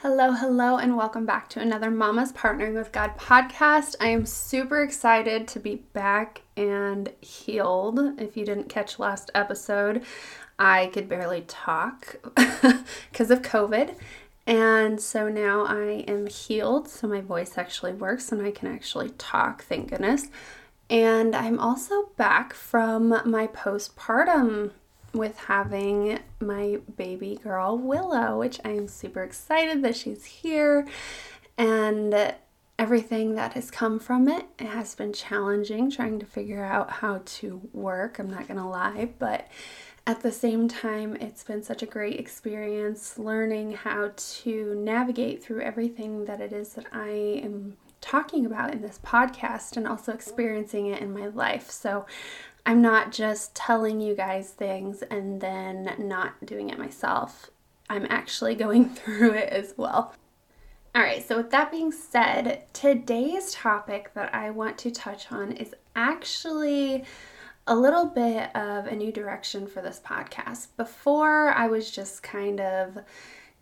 Hello, hello, and welcome back to another Mama's Partnering with God podcast. I am super excited to be back and healed. If you didn't catch last episode, I could barely talk because of COVID. And so now I am healed, so my voice actually works and I can actually talk, thank goodness. And I'm also back from my postpartum with having my baby girl Willow, which I am super excited that she's here and everything that has come from it. It has been challenging trying to figure out how to work, I'm not gonna lie, but at the same time, it's been such a great experience learning how to navigate through everything that it is that I am talking about in this podcast and also experiencing it in my life. So I'm not just telling you guys things and then not doing it myself. I'm actually going through it as well. All right, so with that being said, today's topic that I want to touch on is actually a little bit of a new direction for this podcast. Before, I was just kind of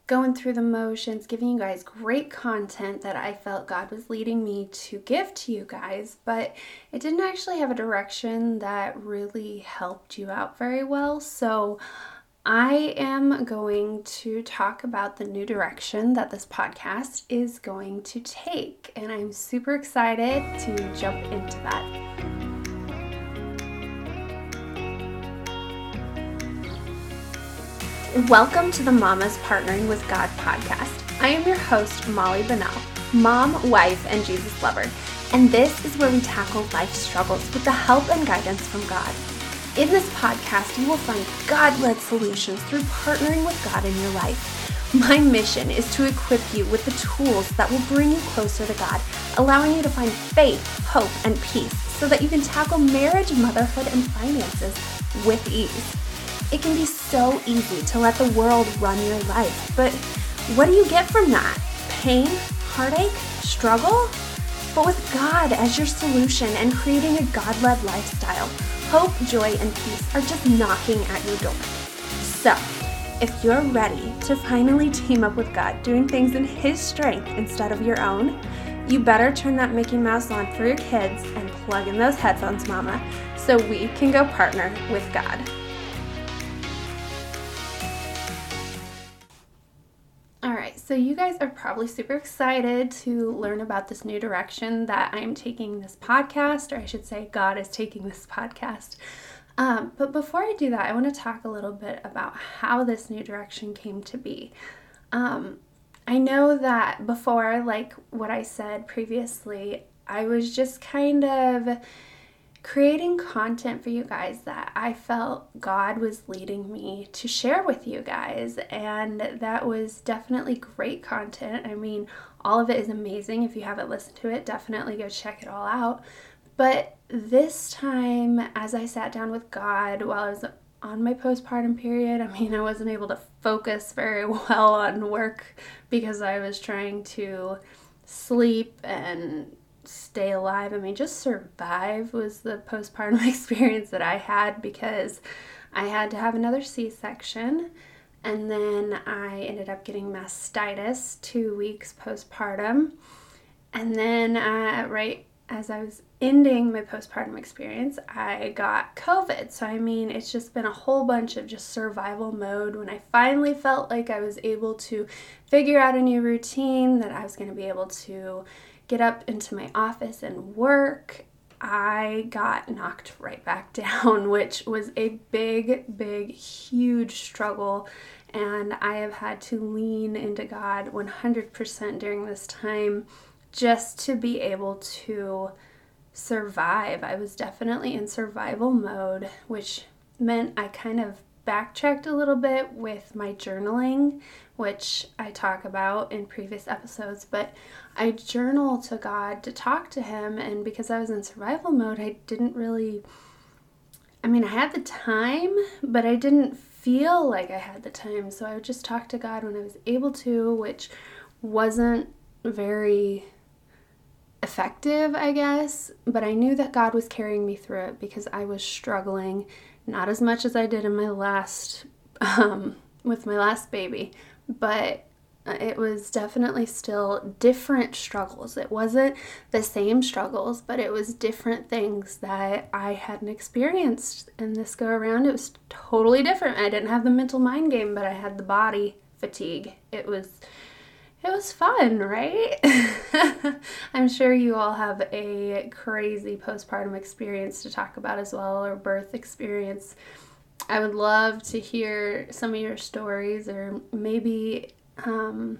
going through the motions, giving you guys great content that I felt God was leading me to give to you guys, but it didn't actually have a direction that really helped you out very well. So, I am going to talk about the new direction that this podcast is going to take, and I'm super excited to jump into that. Welcome to the Mama's Partnering with God podcast. I am your host, Molly Bonnell, mom, wife, and Jesus lover, and this is where we tackle life struggles with the help and guidance from God. In this podcast, you will find God led solutions through partnering with God in your life. My mission is to equip you with the tools that will bring you closer to God, allowing you to find faith, hope, and peace so that you can tackle marriage, motherhood, and finances with ease. It can be so easy to let the world run your life, but what do you get from that? Pain, heartache, struggle? But with God as your solution and creating a God led lifestyle, hope, joy, and peace are just knocking at your door. So, if you're ready to finally team up with God, doing things in His strength instead of your own, you better turn that Mickey Mouse on for your kids and plug in those headphones, Mama, so we can go partner with God. So you guys are probably super excited to learn about this new direction that I'm taking this podcast, or I should say, God is taking this podcast. Um, but before I do that, I want to talk a little bit about how this new direction came to be. Um, I know that before, like what I said previously, I was just kind of creating content for you guys that I felt God was leading me to share with you guys. And that was definitely great content. I mean, all of it is amazing. If you haven't listened to it, definitely go check it all out. But this time, as I sat down with God while I was on my postpartum period, I mean, I wasn't able to focus very well on work because I was trying to sleep and stay alive. I mean, just survive was the postpartum experience that I had because I had to have another C section. And then I ended up getting mastitis two weeks postpartum. And then, uh, right as I was ending my postpartum experience, I got COVID. So, I mean, it's just been a whole bunch of just survival mode. When I finally felt like I was able to figure out a new routine, that I was going to be able to get up into my office and work, I got knocked right back down, which was a big, big, huge struggle. And I have had to lean into God 100% during this time just to be able to survive. I was definitely in survival mode, which meant I kind of backtracked a little bit with my journaling, which I talk about in previous episodes, but I journal to God to talk to Him, and because I was in survival mode, I didn't really. I mean, I had the time, but I didn't feel like I had the time, so I would just talk to God when I was able to, which wasn't very effective, I guess, but I knew that God was carrying me through it because I was struggling not as much as I did in my last, um, with my last baby, but Uh, it was definitely still different struggles. It wasn't the same struggles, but it was different things that I hadn't experienced. And this go around, it was totally different. I didn't have the mental mind game, but I had the body fatigue. It was it was fun, right? I'm sure you all have a crazy postpartum experience to talk about as well, or birth experience. I would love to hear some of your stories, or maybe um,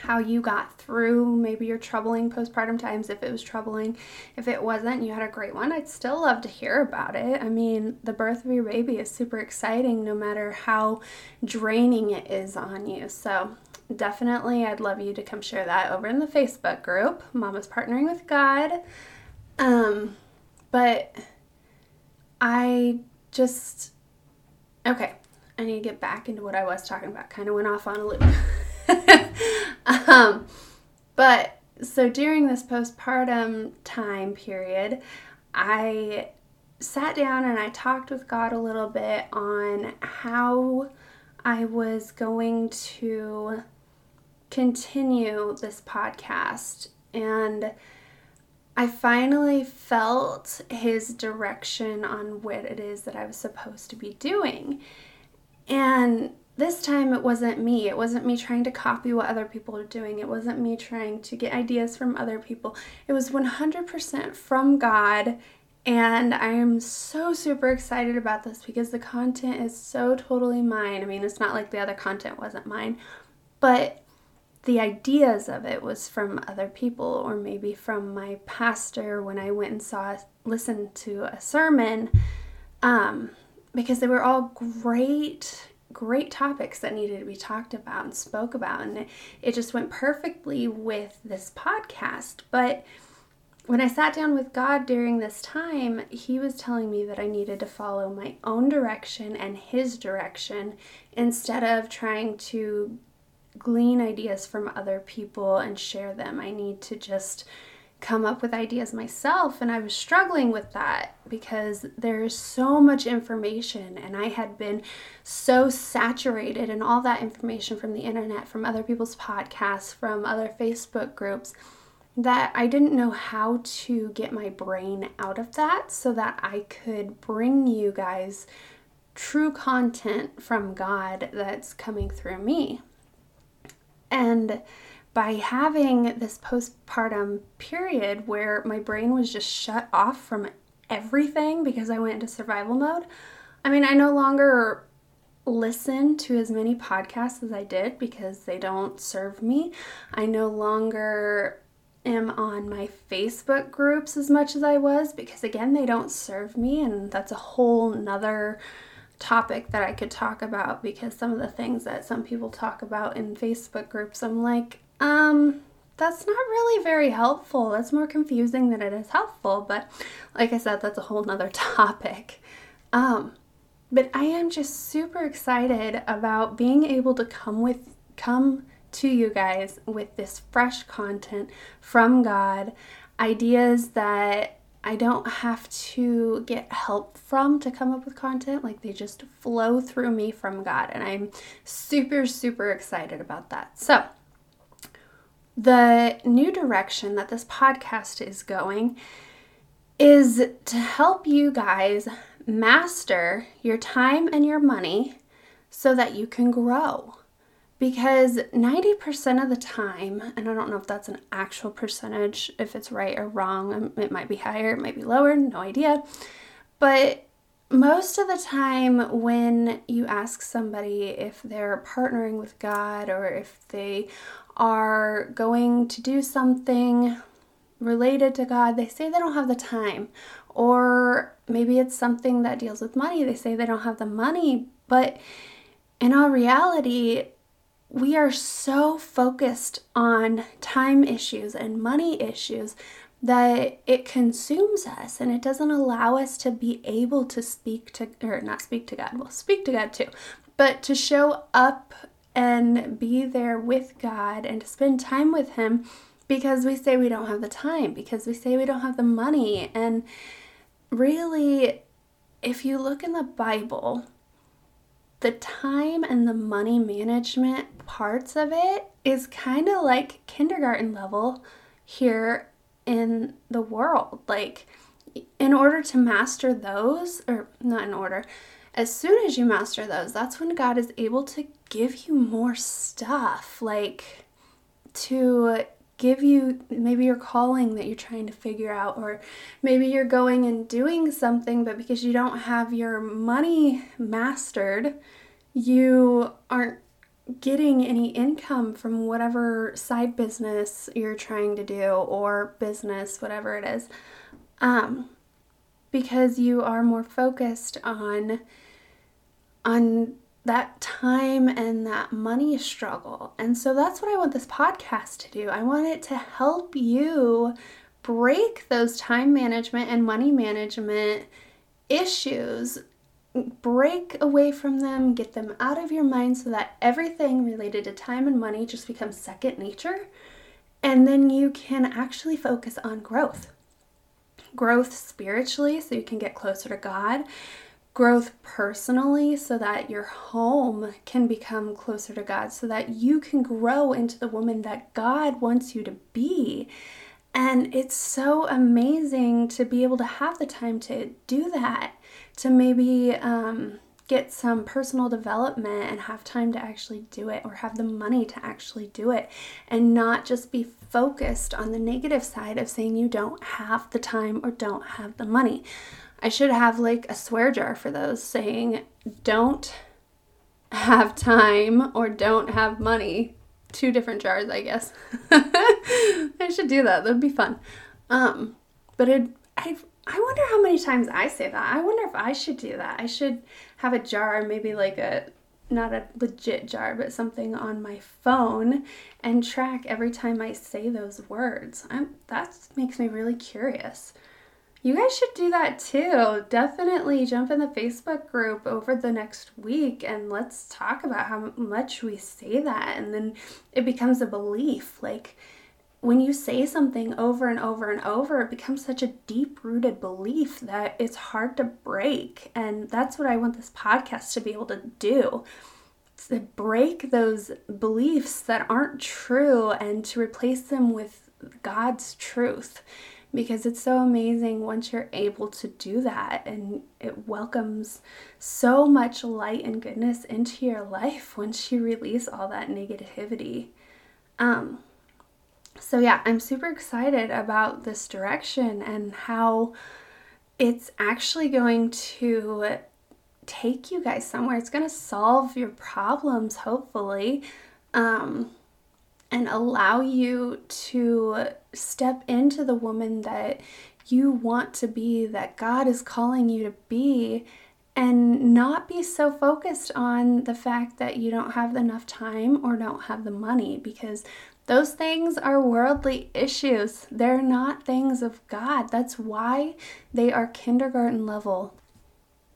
how you got through maybe your troubling postpartum times if it was troubling. If it wasn't, you had a great one. I'd still love to hear about it. I mean, the birth of your baby is super exciting no matter how draining it is on you. So, definitely I'd love you to come share that over in the Facebook group, Mama's Partnering with God. Um, but I just okay, I need to get back into what I was talking about. Kind of went off on a loop. um, but so during this postpartum time period, I sat down and I talked with God a little bit on how I was going to continue this podcast. And I finally felt his direction on what it is that I was supposed to be doing. And this time it wasn't me. It wasn't me trying to copy what other people are doing. It wasn't me trying to get ideas from other people. It was 100% from God. And I am so super excited about this because the content is so totally mine. I mean, it's not like the other content wasn't mine, but the ideas of it was from other people or maybe from my pastor when I went and saw listened to a sermon um, because they were all great great topics that needed to be talked about and spoke about. And it, it just went perfectly with this podcast. But when I sat down with God during this time, He was telling me that I needed to follow my own direction and His direction instead of trying to glean ideas from other people and share them. I need to just come up with ideas myself. And I was struggling with that because there's so much information, and I had been so saturated in all that information from the internet, from other people's podcasts, from other Facebook groups. That I didn't know how to get my brain out of that so that I could bring you guys true content from God that's coming through me. And by having this postpartum period where my brain was just shut off from everything because I went into survival mode, I mean, I no longer listen to as many podcasts as I did because they don't serve me. I no longer am on my Facebook groups as much as I was because, again, they don't serve me, and that's a whole nother topic that I could talk about because some of the things that some people talk about in Facebook groups, I'm like, um, that's not really very helpful. That's more confusing than it is helpful. But like I said, that's a whole nother topic. Um, but I am just super excited about being able to come with come to you guys with this fresh content from God, ideas that I don't have to get help from to come up with content. Like they just flow through me from God. And I'm super, super excited about that. So, the new direction that this podcast is going is to help you guys master your time and your money so that you can grow because 90% of the time, and I don't know if that's an actual percentage, if it's right or wrong, um, it might be higher, it might be lower, no idea. But most of the time, when you ask somebody if they're partnering with God or if they are going to do something related to God, they say they don't have the time. Or maybe it's something that deals with money, they say they don't have the money. But in all reality, we are so focused on time issues and money issues that it consumes us and it doesn't allow us to be able to speak to, or not speak to God, well, speak to God too, but to show up and be there with God and to spend time with Him because we say we don't have the time, because we say we don't have the money. And really, if you look in the Bible, the time and the money management parts of it is kind of like kindergarten level here in the world. Like, in order to master those, or not in order, as soon as you master those, that's when God is able to give you more stuff. Like, to give you maybe your calling that you're trying to figure out, or maybe you're going and doing something, but because you don't have your money mastered, you aren't getting any income from whatever side business you're trying to do or business, whatever it is. Um, because you are more focused on on that time and that money struggle. And so that's what I want this podcast to do. I want it to help you break those time management and money management issues, break away from them, get them out of your mind so that everything related to time and money just becomes second nature. And then you can actually focus on growth. Growth spiritually, so you can get closer to God growth personally so that your home can become closer to God, so that you can grow into the woman that God wants you to be. And it's so amazing to be able to have the time to do that, to maybe um, get some personal development and have time to actually do it, or have the money to actually do it, and not just be focused on the negative side of saying you don't have the time or don't have the money. I should have like a swear jar for those saying don't have time or don't have money. Two different jars, I guess. I should do that. That'd be fun. Um, but it I I wonder how many times I say that. I wonder if I should do that. I should have a jar, maybe like a not a legit jar, but something on my phone and track every time I say those words. I'm that makes me really curious. You guys should do that too. Definitely jump in the Facebook group over the next week and let's talk about how much we say that. And then it becomes a belief. Like when you say something over and over and over, it becomes such a deep rooted belief that it's hard to break. And that's what I want this podcast to be able to do to break those beliefs that aren't true and to replace them with God's truth because it's so amazing once you're able to do that and it welcomes so much light and goodness into your life once you release all that negativity. Um so yeah, I'm super excited about this direction and how it's actually going to take you guys somewhere. It's going to solve your problems hopefully. Um and allow you to step into the woman that you want to be, that God is calling you to be, and not be so focused on the fact that you don't have enough time or don't have the money because those things are worldly issues. They're not things of God. That's why they are kindergarten level.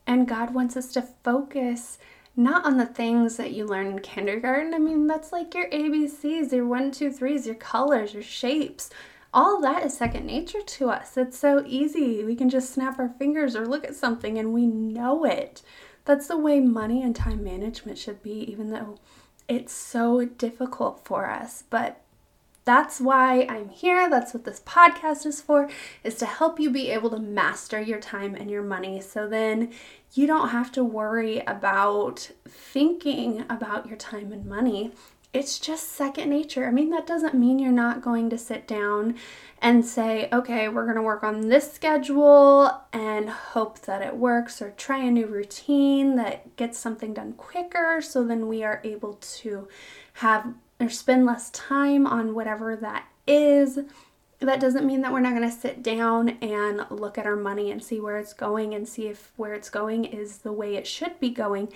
And God wants us to focus not on the things that you learn in kindergarten. I mean, that's like your ABCs, your one, two, threes, your colors, your shapes. All that is second nature to us. It's so easy. We can just snap our fingers or look at something and we know it. That's the way money and time management should be, even though it's so difficult for us. But that's why I'm here. That's what this podcast is for, is to help you be able to master your time and your money. So then you don't have to worry about thinking about your time and money. It's just second nature. I mean, that doesn't mean you're not going to sit down and say, okay, we're going to work on this schedule and hope that it works, or try a new routine that gets something done quicker so then we are able to have or spend less time on whatever that is that doesn't mean that we're not going to sit down and look at our money and see where it's going and see if where it's going is the way it should be going.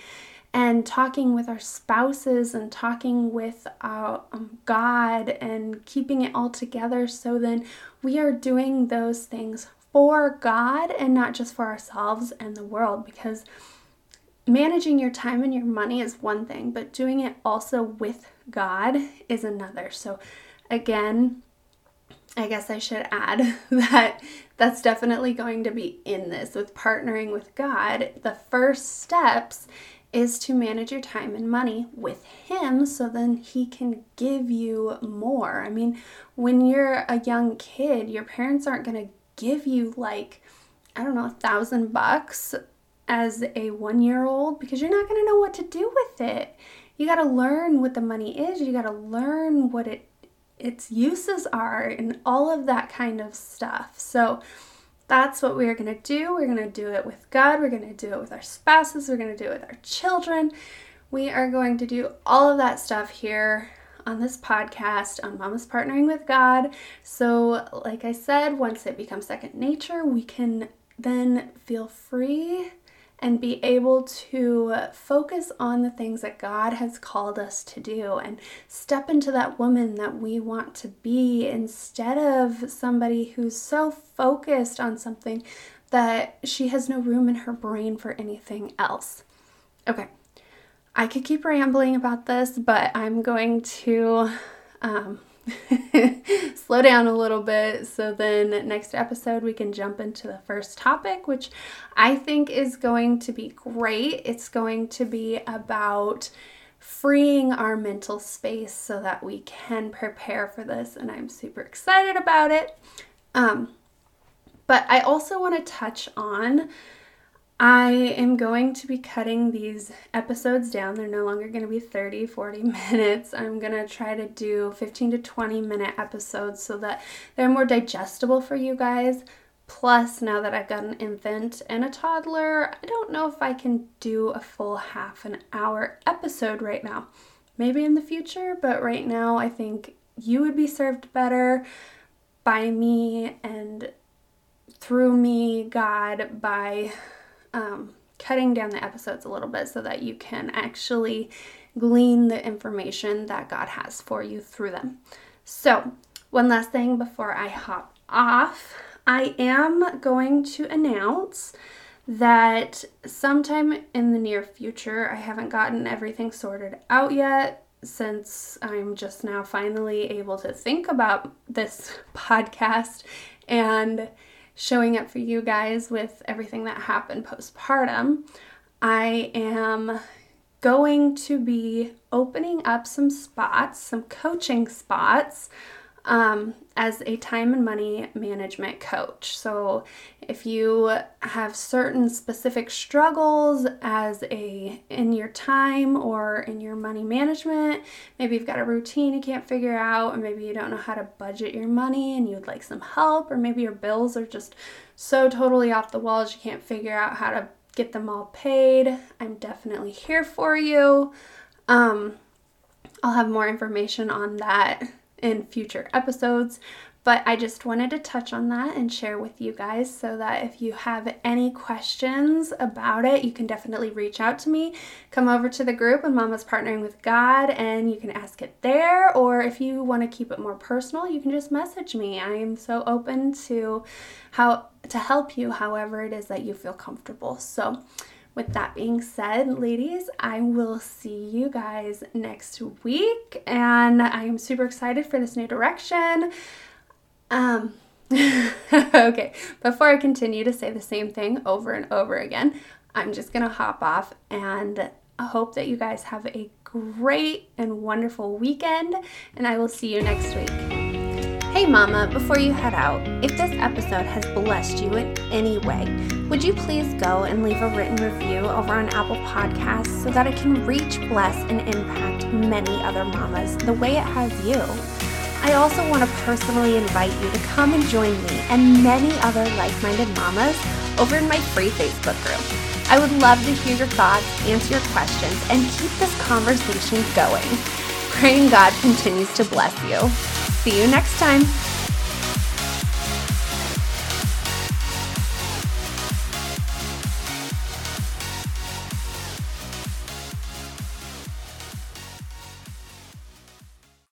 And talking with our spouses and talking with our, um, God and keeping it all together so then we are doing those things for God and not just for ourselves and the world because managing your time and your money is one thing but doing it also with God is another so again I guess I should add that that's definitely going to be in this with partnering with God. The first steps is to manage your time and money with Him so then He can give you more. I mean, when you're a young kid, your parents aren't going to give you like, I don't know, a thousand bucks as a one year old because you're not going to know what to do with it. You got to learn what the money is, you got to learn what it its uses are and all of that kind of stuff. So, that's what we're going to do. We're going to do it with God. We're going to do it with our spouses. We're going to do it with our children. We are going to do all of that stuff here on this podcast on Mama's Partnering with God. So, like I said, once it becomes second nature, we can then feel free and be able to focus on the things that God has called us to do and step into that woman that we want to be instead of somebody who's so focused on something that she has no room in her brain for anything else. Okay, I could keep rambling about this, but I'm going to um, slow down a little bit so then next episode we can jump into the first topic which i think is going to be great. It's going to be about freeing our mental space so that we can prepare for this and i'm super excited about it. Um, but i also want to touch on I am going to be cutting these episodes down. They're no longer going to be 30, 40 minutes. I'm going to try to do 15 to 20 minute episodes so that they're more digestible for you guys. Plus, now that I've got an infant and a toddler, I don't know if I can do a full half an hour episode right now. Maybe in the future, but right now I think you would be served better by me and through me, God, by um, cutting down the episodes a little bit so that you can actually glean the information that God has for you through them. So, one last thing before I hop off, I am going to announce that sometime in the near future, I haven't gotten everything sorted out yet since I'm just now finally able to think about this podcast and showing up for you guys with everything that happened postpartum, I am going to be opening up some spots, some coaching spots um, as a time and money management coach. So, if you have certain specific struggles as a in your time or in your money management, maybe you've got a routine you can't figure out, or maybe you don't know how to budget your money and you'd like some help, or maybe your bills are just so totally off the walls you can't figure out how to get them all paid. I'm definitely here for you. Um, I'll have more information on that in future episodes. But I just wanted to touch on that and share with you guys so that if you have any questions about it, you can definitely reach out to me. Come over to the group and Mama's Partnering with God and you can ask it there. Or if you want to keep it more personal, you can just message me. I am so open to how to help you however it is that you feel comfortable. So with that being said, ladies, I will see you guys next week, and I'm super excited for this new direction. Um, okay, before I continue to say the same thing over and over again, I'm just gonna hop off and I hope that you guys have a great and wonderful weekend, and I will see you next week. Hey, Mama, before you head out, if this episode has blessed you in any way, would you please go and leave a written review over on Apple Podcasts so that it can reach, bless, and impact many other mamas the way it has you? I also want to personally invite you to come and join me and many other like minded mamas over in my free Facebook group. I would love to hear your thoughts, answer your questions, and keep this conversation going. Praying God continues to bless you. See you next time.